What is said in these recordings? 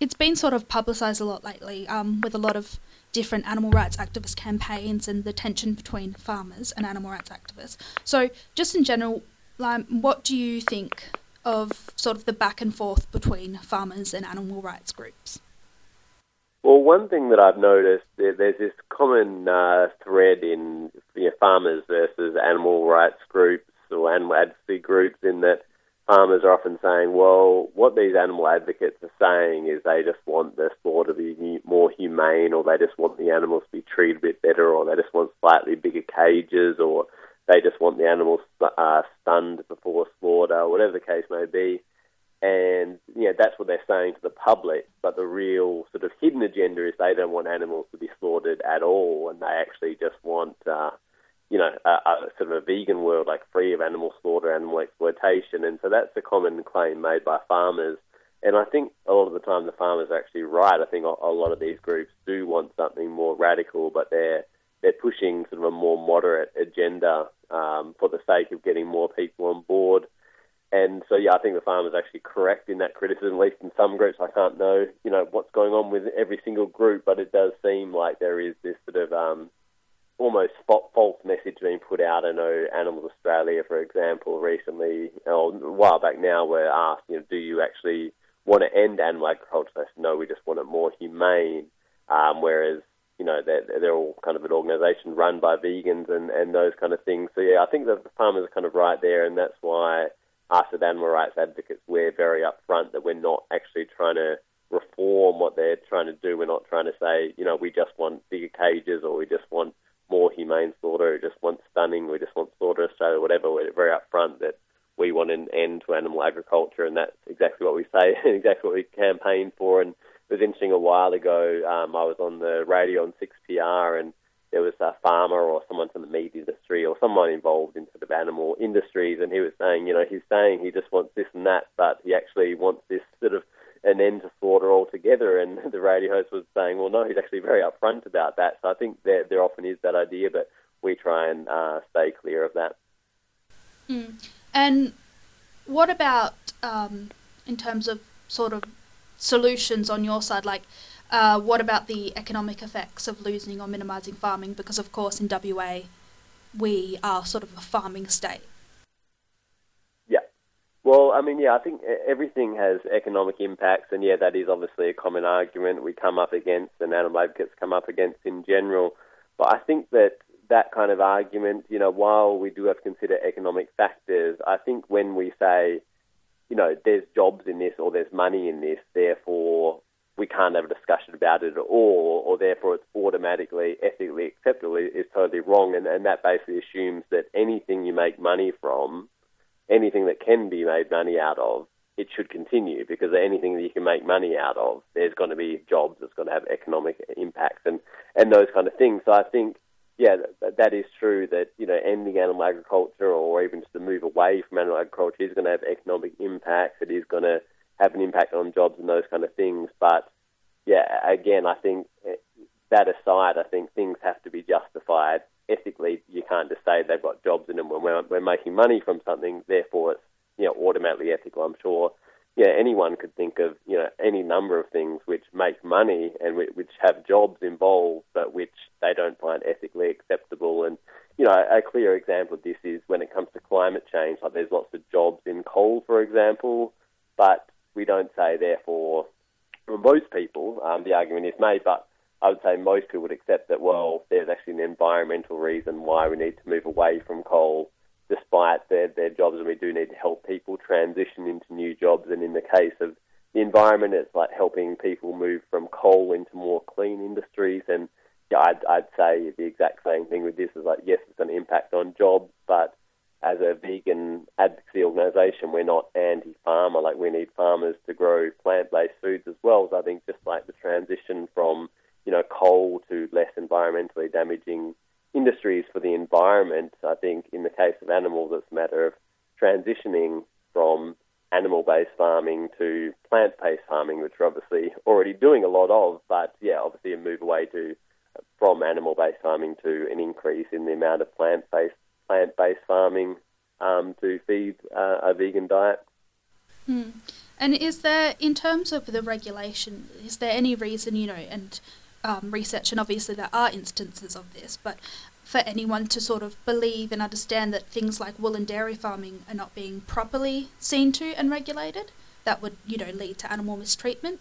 it's been sort of publicised a lot lately um, with a lot of different animal rights activist campaigns and the tension between farmers and animal rights activists. So, just in general, like, what do you think of sort of the back and forth between farmers and animal rights groups? Well, one thing that I've noticed, there's this common uh, thread in you know, farmers versus animal rights groups or animal advocacy groups in that farmers are often saying, well, what these animal advocates are saying is they just want the slaughter to be more humane, or they just want the animals to be treated a bit better, or they just want slightly bigger cages, or they just want the animals uh, stunned before slaughter, whatever the case may be. And know, that's what they're saying to the public. But the real sort of hidden agenda is they don't want animals to be slaughtered at all, and they actually just want uh, you know, a, a, sort of a vegan world, like free of animal slaughter, animal exploitation. And so that's a common claim made by farmers. And I think a lot of the time the farmers are actually right. I think a, a lot of these groups do want something more radical, but they're they're pushing sort of a more moderate agenda um, for the sake of getting more people on board. And so, yeah, I think the farmers actually correct in that criticism, at least in some groups. I can't know, you know, what's going on with every single group, but it does seem like there is this sort of um, almost false message being put out. I know Animals Australia, for example, recently, or a while back now, were asked, you know, do you actually want to end animal agriculture? They said, no, we just want it more humane. Um, whereas, you know, they're, they're all kind of an organisation run by vegans and, and those kind of things. So, yeah, I think the farmers are kind of right there, and that's why us as animal rights advocates, we're very upfront that we're not actually trying to reform what they're trying to do. We're not trying to say, you know, we just want bigger cages or we just want more humane slaughter, we just want stunning, we just want slaughter Australia, whatever. We're very upfront that we want an end to animal agriculture, and that's exactly what we say and exactly what we campaign for. And it was interesting a while ago, um, I was on the radio on 6PR, and there was a farmer or someone from the meat industry or someone involved in sort of animal industries, and he was saying, you know, he's saying he just wants this and that, but he actually wants this sort of an end to altogether. And the radio host was saying, well, no, he's actually very upfront about that. So I think there, there often is that idea, but we try and uh, stay clear of that. Mm. And what about um, in terms of sort of solutions on your side? Like, uh, what about the economic effects of losing or minimising farming? Because, of course, in WA, we are sort of a farming state. Well, I mean, yeah, I think everything has economic impacts, and yeah, that is obviously a common argument we come up against, and animal advocates come up against in general. But I think that that kind of argument, you know, while we do have to consider economic factors, I think when we say, you know, there's jobs in this or there's money in this, therefore we can't have a discussion about it at all, or therefore it's automatically ethically acceptable, is totally wrong. And, and that basically assumes that anything you make money from anything that can be made money out of, it should continue because anything that you can make money out of, there's going to be jobs that's going to have economic impacts and, and those kind of things. So I think, yeah, that, that is true that, you know, ending animal agriculture or even just to move away from animal agriculture is going to have economic impacts. It is going to have an impact on jobs and those kind of things. But, yeah, again, I think eh, that aside, I think things have to be justified ethically, you can't just say they've got jobs in them when we're, we're making money from something. Therefore, it's you know automatically ethical. I'm sure. Yeah, anyone could think of you know any number of things which make money and which have jobs involved, but which they don't find ethically acceptable. And you know, a clear example of this is when it comes to climate change. Like there's lots of jobs in coal, for example, but we don't say therefore. For most people, um, the argument is made, but I would say most people would accept that, well, there's actually an environmental reason why we need to move away from coal, despite their, their jobs, and we do need to help people transition into new jobs. And in the case of the environment, it's like helping people move from coal into more clean industries. And yeah, I'd, I'd say the exact same thing with this is like, yes, it's an impact on jobs, but as a vegan advocacy organisation, we're not anti-farmer. Like we need farmers to grow plant-based foods as well. So I think just like the transition from you know, coal to less environmentally damaging industries for the environment. I think in the case of animals, it's a matter of transitioning from animal-based farming to plant-based farming, which we're obviously already doing a lot of. But yeah, obviously a move away to from animal-based farming to an increase in the amount of plant-based plant-based farming um, to feed uh, a vegan diet. Mm. And is there, in terms of the regulation, is there any reason, you know, and um, research, and obviously there are instances of this, but for anyone to sort of believe and understand that things like wool and dairy farming are not being properly seen to and regulated, that would, you know, lead to animal mistreatment?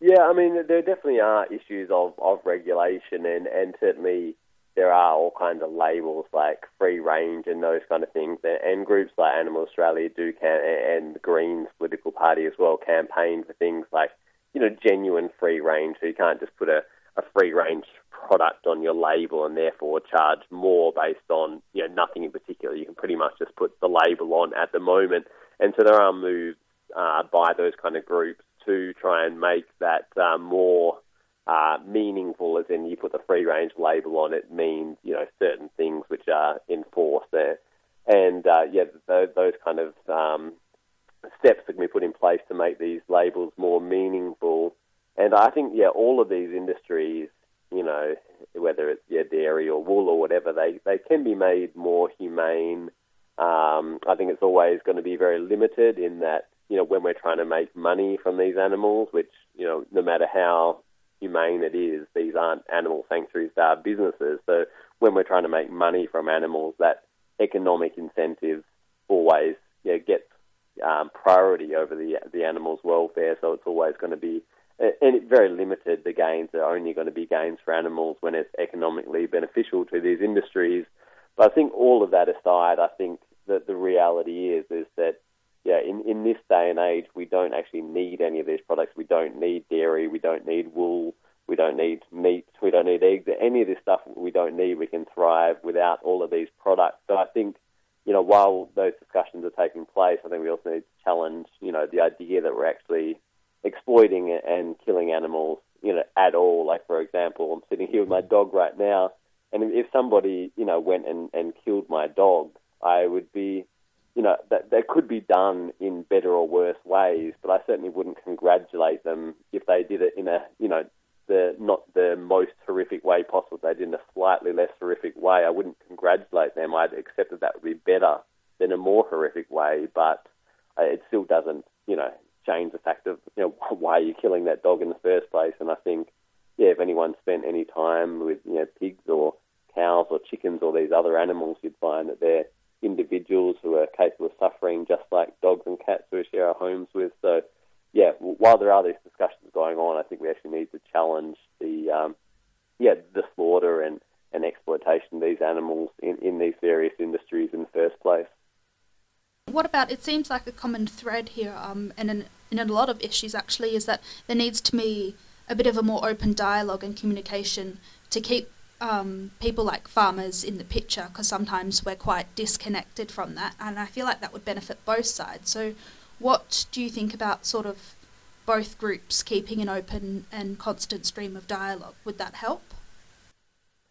Yeah, I mean, there definitely are issues of, of regulation, and, and certainly there are all kinds of labels like free range and those kind of things. And groups like Animal Australia do can, and the Greens political party as well, campaign for things like, you know, genuine free range. So you can't just put a, a free range product on your label and therefore charge more based on, you know, nothing in particular. You can pretty much just put the label on at the moment. And so there are moves uh, by those kind of groups to try and make that uh, more uh, meaningful, as in you put the free range label on it, means you know certain things which are enforced there, and uh, yeah, those, those kind of um, steps that can be put in place to make these labels more meaningful. And I think yeah, all of these industries, you know, whether it's yeah dairy or wool or whatever, they they can be made more humane. Um, I think it's always going to be very limited in that you know when we're trying to make money from these animals, which you know no matter how humane it is, these aren't animal sanctuaries, they are businesses. So when we're trying to make money from animals, that economic incentive always know, gets um, priority over the the animal's welfare. So it's always going to be and it, very limited. The gains are only going to be gains for animals when it's economically beneficial to these industries. But I think all of that aside, I think that the reality is is that yeah, in, in this day and age, we don't actually need any of these products. We don't need dairy. We don't need wool. We don't need meat. We don't need eggs. Any of this stuff we don't need. We can thrive without all of these products. So I think, you know, while those discussions are taking place, I think we also need to challenge, you know, the idea that we're actually exploiting and killing animals, you know, at all. Like, for example, I'm sitting here with my dog right now, and if somebody, you know, went and, and killed my dog, I would be you know, that, that could be done in better or worse ways, but I certainly wouldn't congratulate them if they did it in a, you know, the not the most horrific way possible. They did in a slightly less horrific way. I wouldn't congratulate them. I'd accept that that would be better than a more horrific way, but uh, it still doesn't, you know, change the fact of, you know, why are you're killing that dog in the first place. And I think, yeah, if anyone spent any time with, you know, pigs or cows or chickens or these other animals, you'd find that they're individuals who are capable of suffering just like dogs and cats who share our homes with. So, yeah, while there are these discussions going on, I think we actually need to challenge the, um, yeah, the slaughter and, and exploitation of these animals in, in these various industries in the first place. What about, it seems like a common thread here, um, and in, in a lot of issues actually, is that there needs to be a bit of a more open dialogue and communication to keep um, people like farmers in the picture because sometimes we're quite disconnected from that, and I feel like that would benefit both sides. So, what do you think about sort of both groups keeping an open and constant stream of dialogue? Would that help?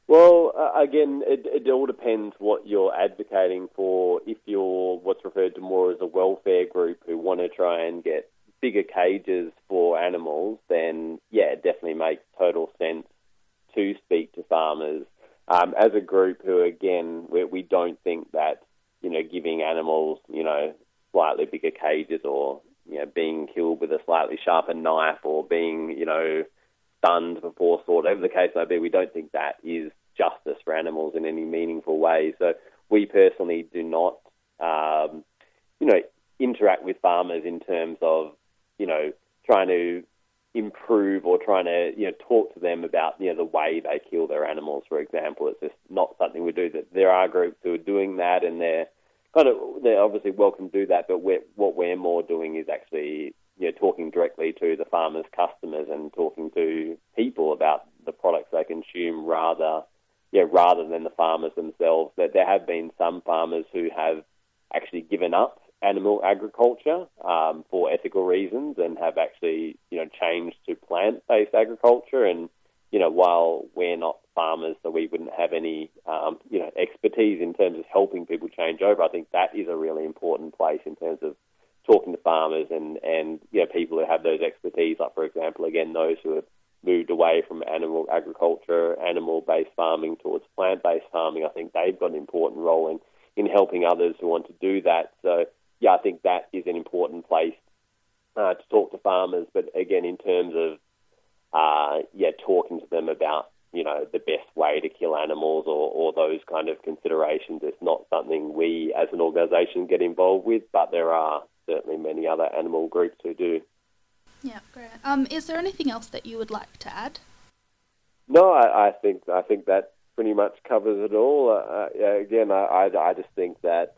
Well, uh, again, it, it all depends what you're advocating for. If you're what's referred to more as a welfare group who want to try and get bigger cages for animals, then yeah, it definitely makes total sense to speak to farmers um, as a group who, again, we, we don't think that you know giving animals you know slightly bigger cages or you know being killed with a slightly sharper knife or being you know stunned before slaughter, whatever the case may be, we don't think that is justice for animals in any meaningful way. So we personally do not, um, you know, interact with farmers in terms of, you know, trying to improve or trying to you know talk to them about you know the way they kill their animals. For example, it's just not something we do. That there are groups who are doing that, and they're kind of they're obviously welcome to do that. But we're, what we're more doing is actually you know talking directly to the farmers' customers and talking to people about the products they consume rather yeah rather than the farmers themselves. That there have been some farmers who have actually given up animal agriculture um, for ethical reasons and have actually, you know, changed to plant-based agriculture. And, you know, while we're not farmers, so we wouldn't have any, um, you know, expertise in terms of helping people change over, I think that is a really important place in terms of talking to farmers and, and you know, people who have those expertise, like, for example, again, those who have moved away from animal agriculture, animal-based farming towards plant-based farming, I think they've got an important role in, in helping others who want to do that. So, yeah, I think that is an important place uh, to talk to farmers. But again, in terms of uh, yeah, talking to them about you know the best way to kill animals or, or those kind of considerations, it's not something we as an organisation get involved with. But there are certainly many other animal groups who do. Yeah, great. Um, is there anything else that you would like to add? No, I, I think I think that pretty much covers it all. Uh, again, I, I, I just think that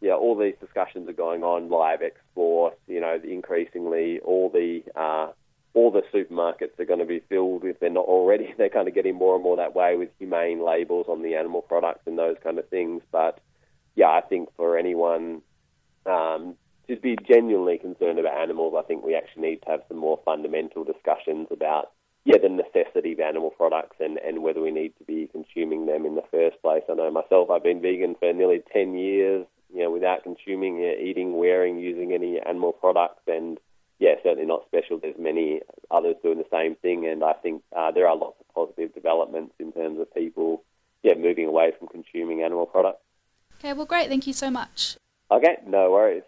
yeah, all these discussions are going on, live export, you know, increasingly all the uh, all the supermarkets are going to be filled if they're not already. They're kind of getting more and more that way with humane labels on the animal products and those kind of things. But yeah, I think for anyone um, to be genuinely concerned about animals, I think we actually need to have some more fundamental discussions about yeah, the necessity of animal products and, and whether we need to be consuming them in the first place. I know myself, I've been vegan for nearly 10 years, you know, without consuming, eating, wearing, using any animal products. And yeah, certainly not special. There's many others doing the same thing. And I think uh, there are lots of positive developments in terms of people, yeah, moving away from consuming animal products. Okay, well, great. Thank you so much. Okay, no worries.